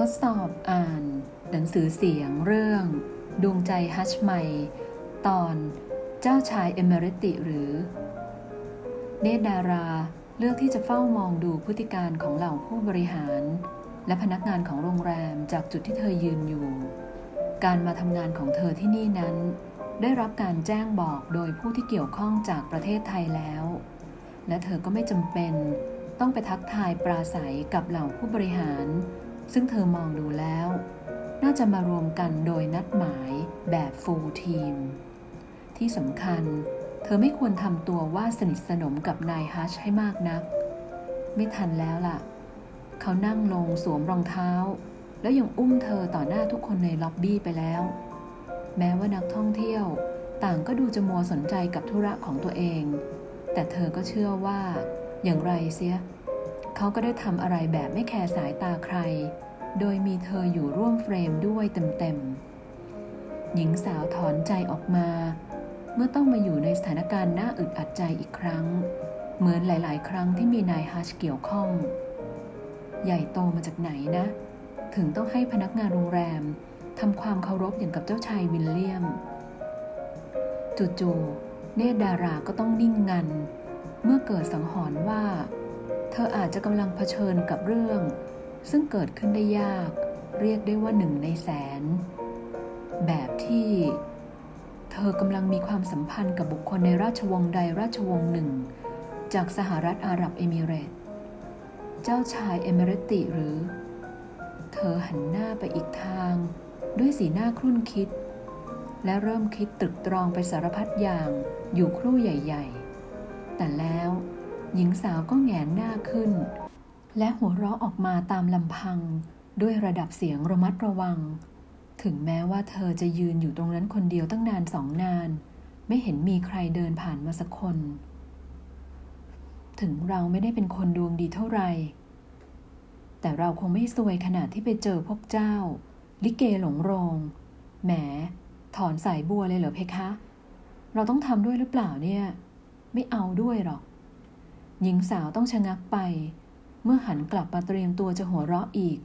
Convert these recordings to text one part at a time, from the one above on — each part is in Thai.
ทดสอบอ่าน หนังสือเสียงเรื่อง ดวงใจฮัชไมตอนเจ้าชายเอเมริติหรือ เนดาราเลือกที่จะเฝ้ามองดูพฤติการของเหล่าผู้บริหาร และพนักงานของโรงแรมจากจุดที่เธอยืนอยู่ การมาทำงานของเธอที่นี่นั้น ได้รับการแจ้งบอกโดยผู้ที่เกี่ยวข้องจากประเทศไทยแล้ว และเธอก็ไม่จำเป็นต้องไปทักทายปราศัยกับเหล่าผู้บริหาร ซึ่งเธอมองดูแล้ว น่าจะมารวมกันโดยนัดหมายแบบฟูลทีม ที่สำคัญ เธอไม่ควรทำตัวว่าสนิทสนมกับนายฮัชให้มากนัก ไม่ทันแล้วล่ะ เขานั่งลงสวมรองเท้า แล้วยังอุ้มเธอต่อหน้าทุกคนในล็อบบี้ไปแล้ว แม้ว่านักท่องเที่ยวต่างก็ดูจะมัวสนใจกับธุระของตัวเอง แต่เธอก็เชื่อว่า อย่างไรเสีย เขาก็ได้ทำอะไรแบบไม่แคร์สายตาใคร โดยมีเธออยู่ร่วมเฟรมด้วยเต็มๆ หญิงสาวถอนใจออกมา เมื่อต้องมาอยู่ในสถานการณ์น่าอึดอัดใจอีกครั้ง เหมือนหลาย ๆ ครั้งที่มีนายฮัชเกี่ยวข้อง ใหญ่โตมาจากไหนนะ ถึงต้องให้พนักงานโรงแรมทำความเคารพอย่างกับเจ้าชายวิลเลียม จู่ๆเนตรดาราก็ต้องนิ่งงัน เมื่อเกิดสังหรณ์ว่า เธออาจจะกำลังเผชิญกับเรื่อง ซึ่งเกิดขึ้นได้ยาก เรียกได้ว่าหนึ่งในแสน แบบที่ เธอกำลังมีความสัมพันธ์กับบุคคลในราชวงศ์ใดราชวงศ์หนึ่ง จากสหรัฐอาหรับเอมิเรตส์เจ้าชายเอมิเรตติหรือ เธอหันหน้าไปอีกทาง ด้วยสีหน้าครุ่นคิด และเริ่มคิดตรึกตรองไปสารพัดอย่างอยู่ครู่ใหญ่ ๆ แต่แล้ว หญิงสาวก็แงนหน้าขึ้น และหัวเราะออกมาตามลำพัง ด้วยระดับเสียงระมัดระวัง ถึงแม้ว่าเธอจะยืนอยู่ตรงนั้นคนเดียวตั้งนานสองนาน ไม่เห็นมีใครเดินผ่านมาสักคน ถึงเราไม่ได้เป็นคนดวงดีเท่าไหร่แต่เราคงไม่ซวยขนาดที่ไปเจอพวกเจ้า ลิเกหลงโรง แหม ถอนสายบัวเลยเหรอเพคะ เราต้องทำด้วยหรือเปล่าเนี่ย ไม่เอาด้วยหรอก หญิงสาวต้องชะงักไป เมื่อหันกลับมาเตรียมตัวจะหัวเราะอีก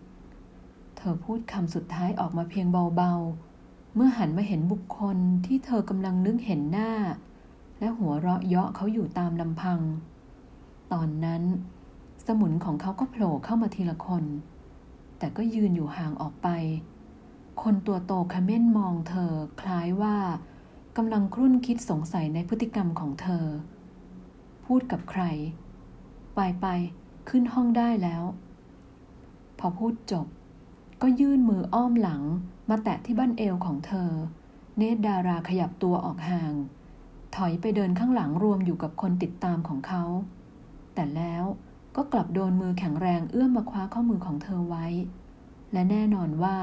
เธอพูดคำสุดท้ายออกมาเพียงเบาๆ เมื่อหันมาเห็นบุคคลที่เธอกำลังนึกเห็นหน้า และหัวเราะเยาะเขาอยู่ตามลำพัง ตอนนั้น สมุนของเขาก็โผล่เข้ามาทีละคน แต่ก็ยืนอยู่ห่างออกไป คนตัวโตขม้นมองเธอคล้ายว่ากำลังครุ่นคิดสงสัยในพฤติกรรมของเธอ พูดกับใคร ไปไปขึ้นห้องได้แล้ว พอพูดจบ ก็ยื่นมืออ้อมหลังมาแตะที่บั้นเอวของเธอ เนตรดาราขยับตัวออกห่าง ถอยไปเดินข้างหลังรวมอยู่กับคนติดตามของเขา แต่แล้วก็กลับโดนมือแข็งแรงเอื้อมมาคว้าข้อมือของเธอไว้ และแน่นอนว่า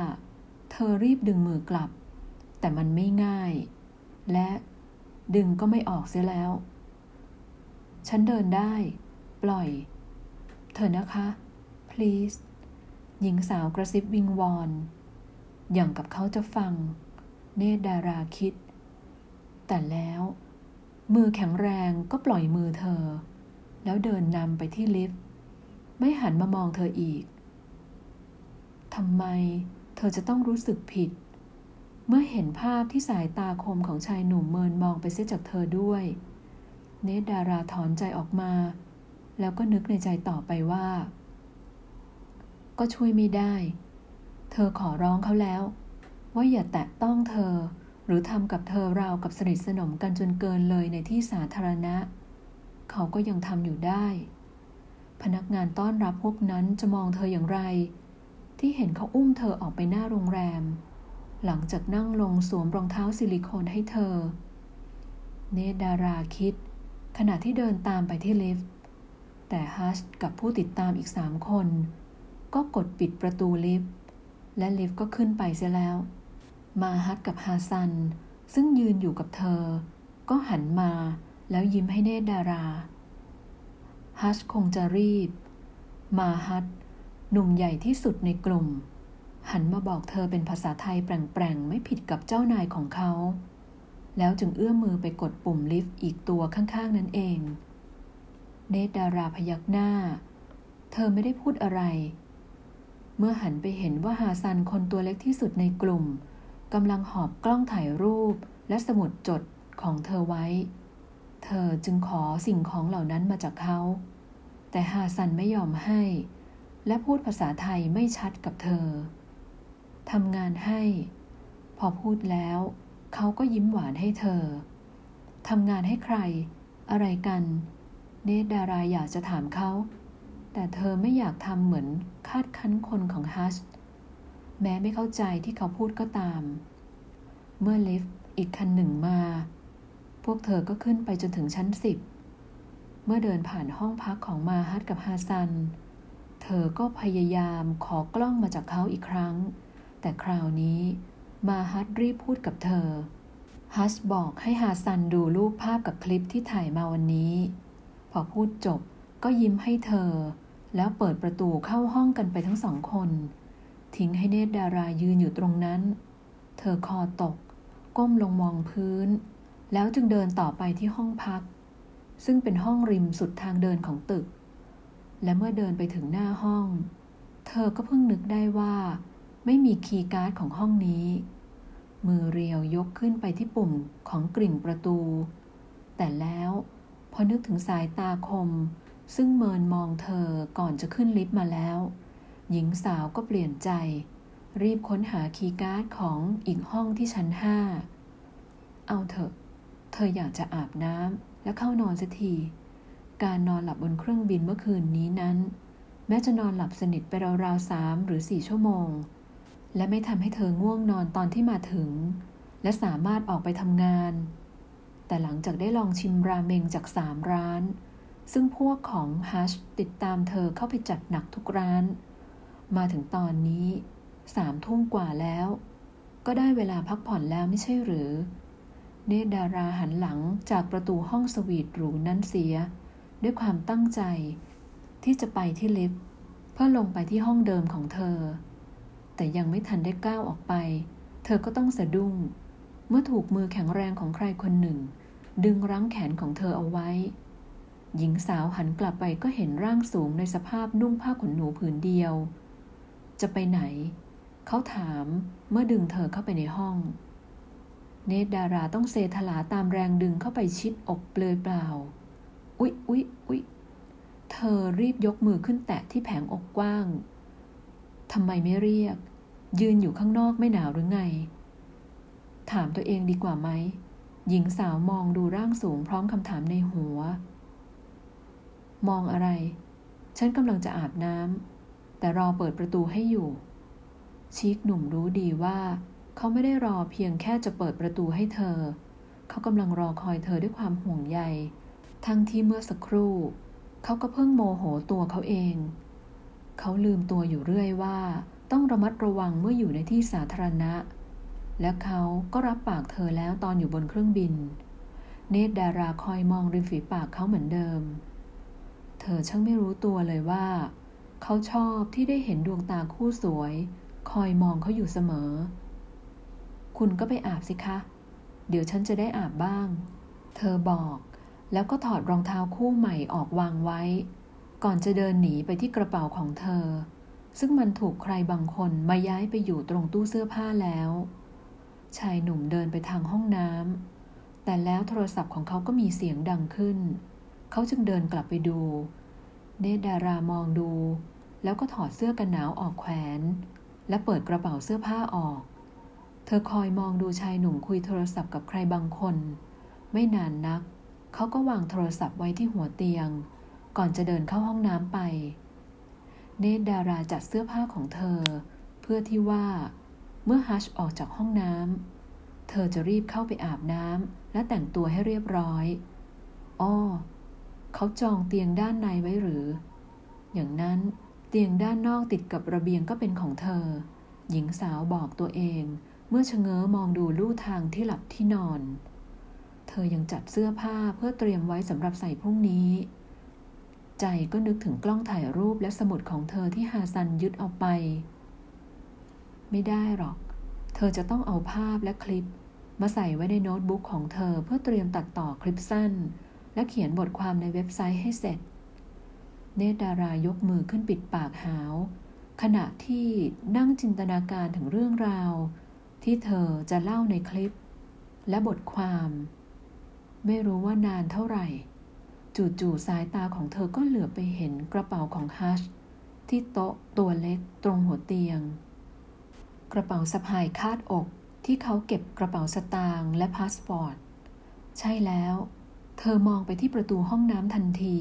เธอรีบดึงมือกลับ แต่มันไม่ง่าย และดึงก็ไม่ออกเสียแล้ว ฉันเดินได้ ปล่อยเธอนะคะ please หญิงสาวกระซิบวิงวอน อย่างกับเขาจะฟัง เนตรดาราคิด แต่แล้ว มือแข็งแรงก็ปล่อยมือเธอ แล้วเดินนำไปที่ลิฟต์ ไม่หันมามองเธออีก ทำไมเธอจะต้องรู้สึกผิด เมื่อเห็นภาพที่สายตาคมของชายหนุ่มเมินมองไปเสียจากเธอด้วย เนตรดาราถอนใจออกมา แล้วก็นึกในใจต่อไปว่า ก็ช่วยไม่ได้ เธอขอร้องเขาแล้ว ว่าอย่าแตะต้องเธอ หรือทำกับเธอราวกับสนิทสนมกันจนเกินเลยในที่สาธารณะ เขาก็ยังทำอยู่ได้ พนักงานต้อนรับพวกนั้นจะมองเธออย่างไร ที่เห็นเขาอุ้มเธอออกไปหน้าโรงแรม หลังจากนั่งลงสวมรองเท้าซิลิโคนให้เธอ เนดาราคิด ขณะที่เดินตามไปที่ลิฟต์ แต่ฮัชกับผู้ติดตามอีกสามคน ก็กดปิดประตูลิฟต์ และลิฟต์ก็ขึ้นไปเสียแล้ว มาฮัตกับฮาซัน ซึ่งยืนอยู่กับเธอ ก็หันมาแล้วยิ้มให้เนตดาราฮัชคงจะรีบ มาฮัตหนุ่มใหญ่ที่สุดในกลุ่ม หันมาบอกเธอเป็นภาษาไทยแปร่งๆ ไม่ผิดกับเจ้านายของเขา แล้วจึงเอื้อมมือไปกดปุ่มลิฟต์อีกตัวข้างๆ นั่นเอง เนตรดาราพยักหน้า เธอไม่ได้พูดอะไร เมื่อหันไปเห็นว่าฮาซันคนตัวเล็กที่สุดในกลุ่มกำลังหอบกล้องถ่ายรูปและสมุดจดของเธอไว้ เธอจึงขอสิ่งของเหล่านั้นมาจากเขา แต่ฮาซันไม่ยอมให้ และพูดภาษาไทยไม่ชัดกับเธอทำงานให้ พอพูดแล้ว เขาก็ยิ้มหวานให้เธอทำงานให้ใคร อะไรกัน เนตดาราอยากจะถามเขา แต่เธอไม่อยากทำเหมือนคาดคั้นคนของฮัสแม้ไม่เข้าใจที่เขาพูดก็ตาม เมื่อลิฟต์อีกคันหนึ่งมา พวกเธอก็ขึ้นไปจนถึงชั้นสิบ เมื่อเดินผ่านห้องพักของมาฮัตกับฮาซัน เธอก็พยายามขอกล้องมาจากเขาอีกครั้ง แต่คราวนี้มาฮัตรีบพูดกับเธอฮัสบอกให้ฮาซันดูรูปภาพกับคลิปที่ถ่ายมาวันนี้ อพูดจบก็ยิ้มให้เธอ แล้วเปิดประตูเข้าห้องกันไปทั้งสองคน ทิ้งให้เนตรดารายืนอยู่ตรงนั้น เธอคอตก ก้มลงมองพื้น แล้วจึงเดินต่อไปที่ห้องพัก ซึ่งเป็นห้องริมสุดทางเดินของตึก และเมื่อเดินไปถึงหน้าห้อง เธอก็เพิ่งนึกได้ว่า ไม่มีคีย์การ์ดของห้องนี้มือเรียวยกขึ้นไปที่ปุ่มของกริ่งประตู แต่แล้ว อนึกถึงสายตาคม ซึ่งเมินมองเธอก่อนจะขึ้นลิฟต์มาแล้ว หญิงสาวก็เปลี่ยนใจ รีบค้นหาคีย์การ์ดของอีกห้องที่ชั้นห้าเอาเถอะ เธออยากจะอาบน้ำและเข้านอนสักที การนอนหลับบนเครื่องบินเมื่อคืนนี้นั้น แม้จะนอนหลับสนิทไปราวๆสามหรือสี่ชั่วโมง และไม่ทำให้เธอง่วงนอนตอนที่มาถึง และสามารถออกไปทำงาน แต่หลังจากได้ลองชิมราเมงจากสามร้าน ซึ่งพวกของฮัชติดตามเธอเข้าไปจัดหนักทุกร้าน มาถึงตอนนี้สามทุ่มกว่าแล้ว ก็ได้เวลาพักผ่อนแล้วไม่ใช่หรือ เนตดาราหันหลังจากประตูห้องสวีทหรูนั้นเสีย ด้วยความตั้งใจ ที่จะไปที่ลิฟต์เพื่อลงไปที่ห้องเดิมของเธอ แต่ยังไม่ทันได้ก้าวออกไป เธอก็ต้องสะดุ้ง เมื่อถูกมือแข็งแรงของใครคนหนึ่ง ดึงรั้งแขนของเธอเอาไว้ หญิงสาวหันกลับไปก็เห็นร่างสูงในสภาพนุ่งผ้าขนหนูผืนเดียว จะไปไหน เขาถามเมื่อดึงเธอเข้าไปในห้อง เนตดาราต้องเซทลาตามแรงดึงเข้าไปชิดอกเปลือยเปล่า อุ๊ยอุ๊ยอุ๊ยเธอรีบยกมือขึ้นแตะที่แผงอกกว้างทำไมไม่เรียก ยืนอยู่ข้างนอกไม่หนาวหรือไง ถามตัวเองดีกว่าไหม หญิงสาวมองดูร่างสูงพร้อมคำถามในหัว มองอะไร ฉันกำลังจะอาบน้ำแต่รอเปิดประตูให้อยู่ ชีกหนุ่มรู้ดีว่า เขาไม่ได้รอเพียงแค่จะเปิดประตูให้เธอ เขากำลังรอคอยเธอด้วยความห่วงใย ทั้งที่เมื่อสักครู่ เขาก็เพิ่งโมโหตัวเขาเอง เขาลืมตัวอยู่เรื่อยว่า ต้องระมัดระวังเมื่ออยู่ในที่สาธารณะ และเขาก็รับปากเธอแล้วตอนอยู่บนเครื่องบิน เนตรดาราคอยมองริมฝีปากเขาเหมือนเดิม เธอช่างไม่รู้ตัวเลยว่า เขาชอบที่ได้เห็นดวงตาคู่สวย คอยมองเขาอยู่เสมอ คุณก็ไปอาบสิคะ เดี๋ยวฉันจะได้อาบบ้าง เธอบอก แล้วก็ถอดรองเท้าคู่ใหม่ออกวางไว้ ก่อนจะเดินหนีไปที่กระเป๋าของเธอ ซึ่งมันถูกใครบางคนมาย้ายไปอยู่ตรงตู้เสื้อผ้าแล้ว ชายหนุ่มเดินไปทางห้องน้ำแต่แล้วโทรศัพท์ของเขาก็มีเสียงดังขึ้น เขาจึงเดินกลับไปดู เนดารามองดู แล้วก็ถอดเสื้อกันหนาวออกแขวน และเปิดกระเป๋าเสื้อผ้าออก เธอคอยมองดูชายหนุ่มคุยโทรศัพท์กับใครบางคน ไม่นานนัก เขาก็วางโทรศัพท์ไว้ที่หัวเตียง ก่อนจะเดินเข้าห้องน้ำไป เนดาราจัดเสื้อผ้าของเธอ เพื่อที่ว่า เมื่อฮัชออกจากห้องน้ำ เธอจะรีบเข้าไปอาบน้ำและแต่งตัวให้เรียบร้อย อ้อ เขาจองเตียงด้านในไว้หรือ อย่างนั้นเตียงด้านนอกติดกับระเบียงก็เป็นของเธอ หญิงสาวบอกตัวเอง เมื่อชะเง้อมองดูลู่ทางที่หลับที่นอน เธอยังจัดเสื้อผ้าเพื่อเตรียมไว้สำหรับใส่พรุ่งนี้ ใจก็นึกถึงกล้องถ่ายรูปและสมุดของเธอที่ฮาซันยึดเอาไป ไม่ได้หรอก เธอจะต้องเอาภาพและคลิป มาใส่ไว้ในโน้ตบุ๊กของเธอเพื่อเตรียมตัดต่อคลิปสั้น และเขียนบทความในเว็บไซต์ให้เสร็จ เนตดารายกมือขึ้นปิดปากหาว ขณะที่นั่งจินตนาการถึงเรื่องราว ที่เธอจะเล่าในคลิป และบทความ ไม่รู้ว่านานเท่าไหร่จู่ๆสายตาของเธอก็เหลือไปเห็นกระเป๋าของฮัชที่โต๊ะตัวเล็กตรงหัวเตียง ระเป๋าสะพายคาดอกที่เขาเก็บกระเป๋าสตางค์และพาสปอร์ต ใช่แล้ว เธอมองไปที่ประตูห้องน้ำทันที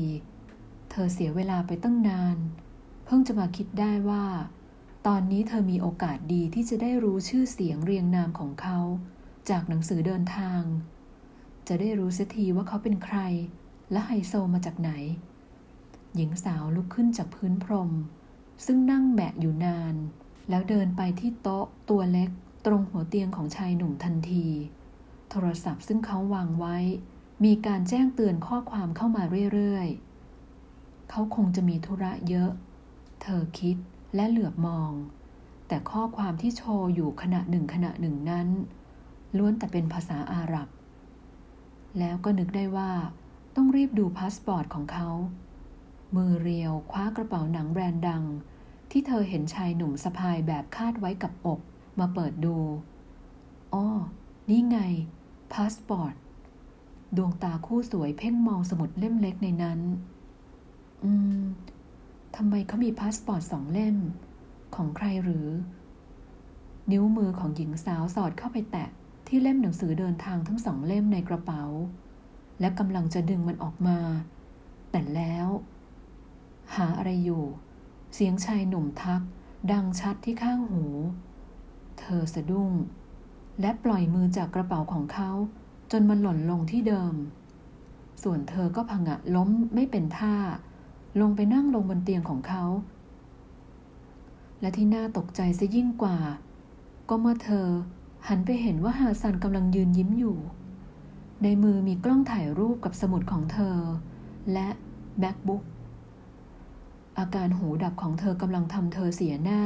เธอเสียเวลาไปตั้งนาน เพิ่งจะมาคิดได้ว่า ตอนนี้เธอมีโอกาสดีที่จะได้รู้ชื่อเสียงเรียงนามของเขา จากหนังสือเดินทาง จะได้รู้สักทีว่าเขาเป็นใคร และไฮโซมาจากไหน หญิงสาวลุกขึ้นจากพื้นพรม ซึ่งนั่งแมะอยู่นาน แล้วเดินไปที่โต๊ะตัวเล็กตรงหัวเตียงของชายหนุ่มทันที โทรศัพท์ซึ่งเขาวางไว้ มีการแจ้งเตือนข้อความเข้ามาเรื่อยๆ เขาคงจะมีธุระเยอะ เธอคิดและเหลือบมอง แต่ข้อความที่โชว์อยู่ขณะหนึ่งขณะหนึ่งนั้น ล้วนแต่เป็นภาษาอาหรับ แล้วก็นึกได้ว่า ต้องรีบดูพาสปอร์ตของเขา มือเรียวคว้ากระเป๋าหนังแบรนด์ดัง ที่เธอเห็นชายหนุ่มสะพายแบบคาดไว้กับอก มาเปิดดูอ้อนี่ไง พาสปอร์ต ดวงตาคู่สวยเพ่งมองสมุดเล่มเล็กในนั้น อืมทำไมเขามีพาสปอร์ตสองเล่ม ของใครหรือ นิ้วมือของหญิงสาวสอดเข้าไปแตะที่เล่มหนังสือเดินทางทั้งสองเล่มในกระเป๋า และกำลังจะดึงมันออกมา แต่แล้ว หาอะไรอยู่ เสียงชายหนุ่มทัก ดังชัดที่ข้างหู เธอสะดุ้ง และปล่อยมือจากกระเป๋าของเขา จนมันหล่นลงที่เดิม ส่วนเธอก็พังะล้มไม่เป็นท่า ลงไปนั่งลงบนเตียงของเขา และที่น่าตกใจซะยิ่งกว่า ก็เมื่อเธอหันไปเห็นว่าฮาซันกำลังยืนยิ้มอยู่ ในมือมีกล้องถ่ายรูปกับสมุดของเธอ และ MacBook อาการหูดับของเธอกำลังทำเธอเสียหน้า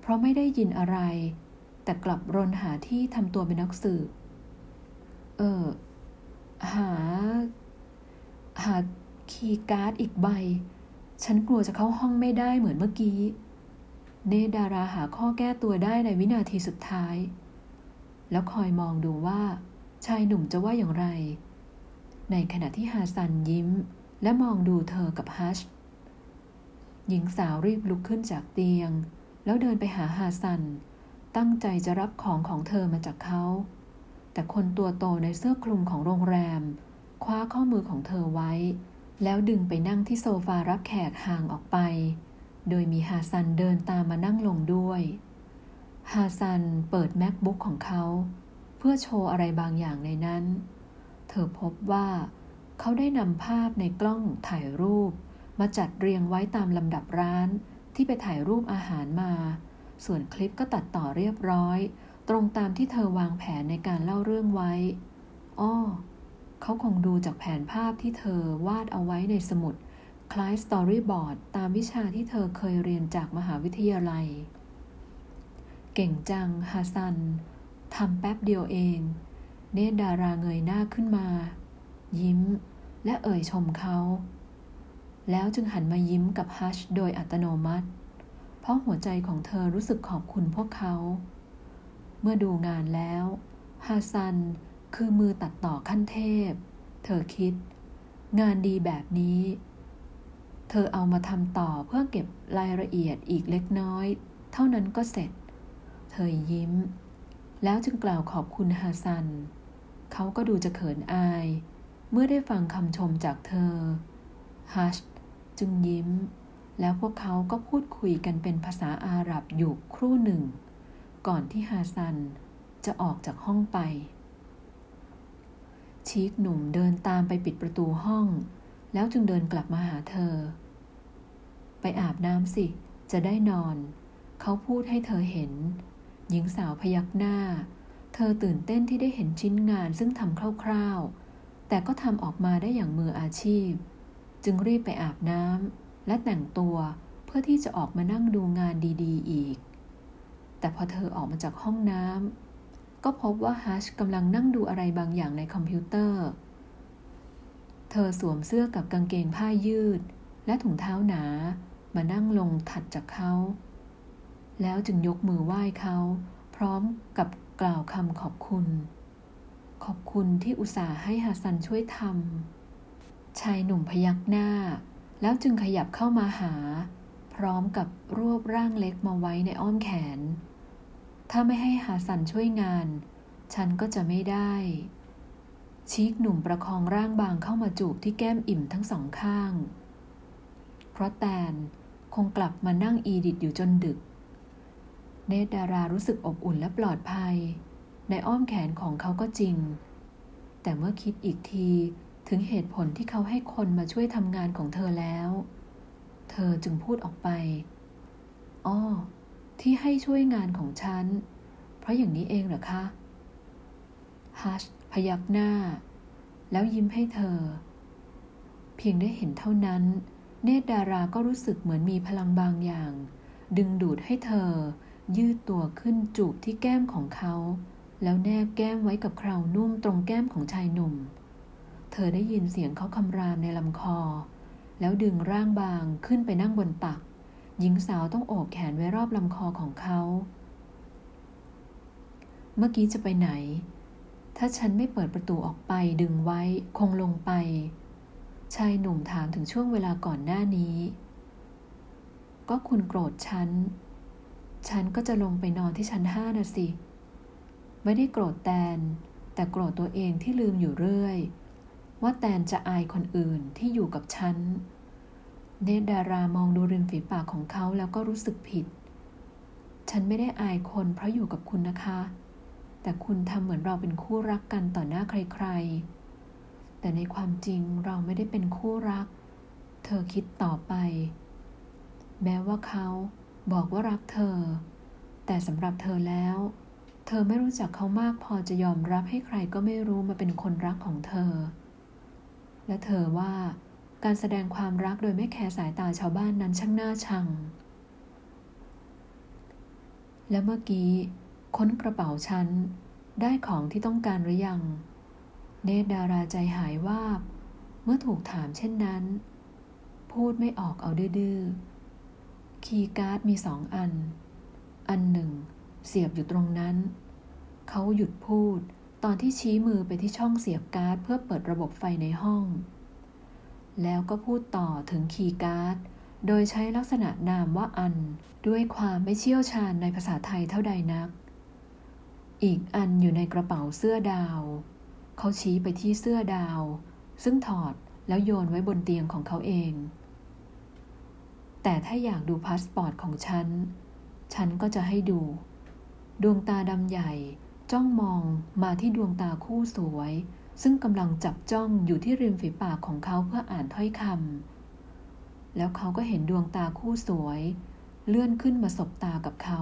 เพราะไม่ได้ยินอะไร แต่กลับรนหาที่ทำตัวเป็นนักสืบ เออ หา หาคีย์การ์ดอีกใบ ฉันกลัวจะเข้าห้องไม่ได้เหมือนเมื่อกี้ เนตดาราหาข้อแก้ตัวได้ในวินาทีสุดท้าย แล้วคอยมองดูว่า ชายหนุ่มจะว่าอย่างไร ในขณะที่ฮาซันยิ้มและมองดูเธอกับฮัช หญิงสาวรีบลุกขึ้นจากเตียง แล้วเดินไปหาฮาซัน ตั้งใจจะรับของของเธอมาจากเขา แต่คนตัวโตในเสื้อคลุมของโรงแรม คว้าข้อมือของเธอไว้ แล้วดึงไปนั่งที่โซฟารับแขกห่างออกไป โดยมีฮาซันเดินตามมานั่งลงด้วย ฮาซันเปิด macbook ของเขา เพื่อโชว์อะไรบางอย่างในนั้น เธอพบว่า เขาได้นำภาพในกล้องถ่ายรูป มาจัดเรียงไว้ตามลำดับร้านที่ไปถ่ายรูปอาหารมา ส่วนคลิปก็ตัดต่อเรียบร้อย ตรงตามที่เธอวางแผนในการเล่าเรื่องไว้ อ้อ เขาคงดูจากแผนภาพที่เธอวาดเอาไว้ในสมุด คล้ายสตอรี่บอร์ดตามวิชาที่เธอเคยเรียนจากมหาวิทยาลัย เก่งจังฮาซันทำแป๊บเดียวเอง เนดาราเงยหน้าขึ้นมา ยิ้ม และเอ่ยชมเขา แล้วจึงหันมายิ้มกับฮัชโดยอัตโนมัติ เพราะหัวใจของเธอรู้สึกขอบคุณพวกเขา เมื่อดูงานแล้วฮาซันคือมือตัดต่อขั้นเทพ เธอคิด งานดีแบบนี้ เธอเอามาทำต่อเพื่อเก็บรายละเอียดอีกเล็กน้อย เท่านั้นก็เสร็จ เธอยิ้ม แล้วจึงกล่าวขอบคุณฮาซัน เขาก็ดูจะเขินอาย เมื่อได้ฟังคำชมจากเธอฮัช จึงยิ้ม แล้วพวกเขาก็พูดคุยกันเป็นภาษาอาหรับอยู่ครู่หนึ่ง ก่อนที่ฮาซันจะออกจากห้องไป ชีกหนุ่มเดินตามไปปิดประตูห้อง แล้วจึงเดินกลับมาหาเธอ ไปอาบน้ำสิ จะได้นอน เขาพูดให้เธอเห็น หญิงสาวพยักหน้า เธอตื่นเต้นที่ได้เห็นชิ้นงานซึ่งทำคร่าวๆ แต่ก็ทำออกมาได้อย่างมืออาชีพ จึงรีบไปอาบน้ำและแต่งตัวเพื่อที่จะออกมานั่งดูงานดีๆ อีก แต่พอเธอออกมาจากห้องน้ำก็พบว่าฮัชกำลังนั่งดูอะไรบางอย่างในคอมพิวเตอร์ เธอสวมเสื้อกับกางเกงผ้ายืด และถุงเท้าหนา มานั่งลงถัดจากเขา แล้วจึงยกมือไหว้เขาพร้อมกับกล่าวคำขอบคุณ ขอบคุณที่อุตส่าห์ให้ฮัสซันช่วยทำ ชายหนุ่มพยักหน้า แล้วจึงขยับเข้ามาหา พร้อมกับรวบร่างเล็กมาไว้ในอ้อมแขน ถ้าไม่ให้ฮัสซันช่วยงาน ฉันก็จะไม่ได้ ชีกหนุ่มประคองร่างบางเข้ามาจูบที่แก้มอิ่มทั้งสองข้าง เพราะแตนคงกลับมานั่งอีดิดอยู่จนดึก เนตดารารู้สึกอบอุ่นและปลอดภัย ในอ้อมแขนของเขาก็จริง แต่เมื่อคิดอีกที ถึงเหตุผลที่เขาให้คนมาช่วยทำงานของเธอแล้ว เธอจึงพูดออกไป อ้อ ที่ให้ช่วยงานของฉัน เพราะอย่างนี้เองเหรอคะฮัชพยักหน้า แล้วยิ้มให้เธอ เพียงได้เห็นเท่านั้น เนตรดาราก็รู้สึกเหมือนมีพลังบางอย่าง ดึงดูดให้เธอ ยืดตัวขึ้นจูบที่แก้มของเขา แล้วแนบแก้มไว้กับคราวนุ่มตรงแก้มของชายหนุ่ม เธอได้ยินเสียงเขาคำรามในลำคอ แล้วดึงร่างบางขึ้นไปนั่งบนตัก หญิงสาวต้องโอบแขนไว้รอบลำคอของเขา เมื่อกี้จะไปไหน ถ้าฉันไม่เปิดประตูออกไปดึงไว้คงลงไป ชายหนุ่มถามถึงช่วงเวลาก่อนหน้านี้ ก็คุณโกรธฉัน ฉันก็จะลงไปนอนที่ชั้นห้านะสิ ไม่ได้โกรธแตนแต่โกรธตัวเองที่ลืมอยู่เรื่อย ว่าแตนจะอายคนอื่นที่อยู่กับฉัน เนตดารามองดูริมฝีปากของเขาแล้วก็รู้สึกผิด ฉันไม่ได้อายคนเพราะอยู่กับคุณนะคะ แต่คุณทำเหมือนเราเป็นคู่รักกันต่อหน้าใครๆ แต่ในความจริงเราไม่ได้เป็นคู่รัก เธอคิดต่อไป แม้ว่าเขาบอกว่ารักเธอ แต่สำหรับเธอแล้ว เธอไม่รู้จักเขามากพอจะยอมรับให้ใครก็ไม่รู้มาเป็นคนรักของเธอ และเธอว่าการแสดงความรักโดยไม่แคร์สายตาชาวบ้านนั้นช่างน่าชัง และเมื่อกี้ ค้นกระเป๋าฉัน ได้ของที่ต้องการหรือยัง เนตดาราใจหายวาบเมื่อถูกถามเช่นนั้น พูดไม่ออกเอาดื้อๆ คีย์การ์ดมีสองอัน อันหนึ่ง เสียบอยู่ตรงนั้น เขาหยุดพูด ตอนที่ชี้มือไปที่ช่องเสียบการ์ด เพื่อเปิดระบบไฟในห้อง แล้วก็พูดต่อถึงคีย์การ์ด โดยใช้ลักษณะนามว่าอัน ด้วยความไม่เชี่ยวชาญในภาษาไทยเท่าใดนัก อีกอันอยู่ในกระเป๋าเสื้อดาว เขาชี้ไปที่เสื้อดาว ซึ่งถอดแล้วโยนไว้บนเตียงของเขาเอง แต่ถ้าอยากดูพาสปอร์ตของฉัน ฉันก็จะให้ดู ดวงตาดำใหญ่ จ้องมองมาที่ดวงตาคู่สวย ซึ่งกำลังจับจ้องอยู่ที่ริมฝีปากของเขาเพื่ออ่านถ้อยคำแล้วเขาก็เห็นดวงตาคู่สวย เลื่อนขึ้นมาสบตากับเขา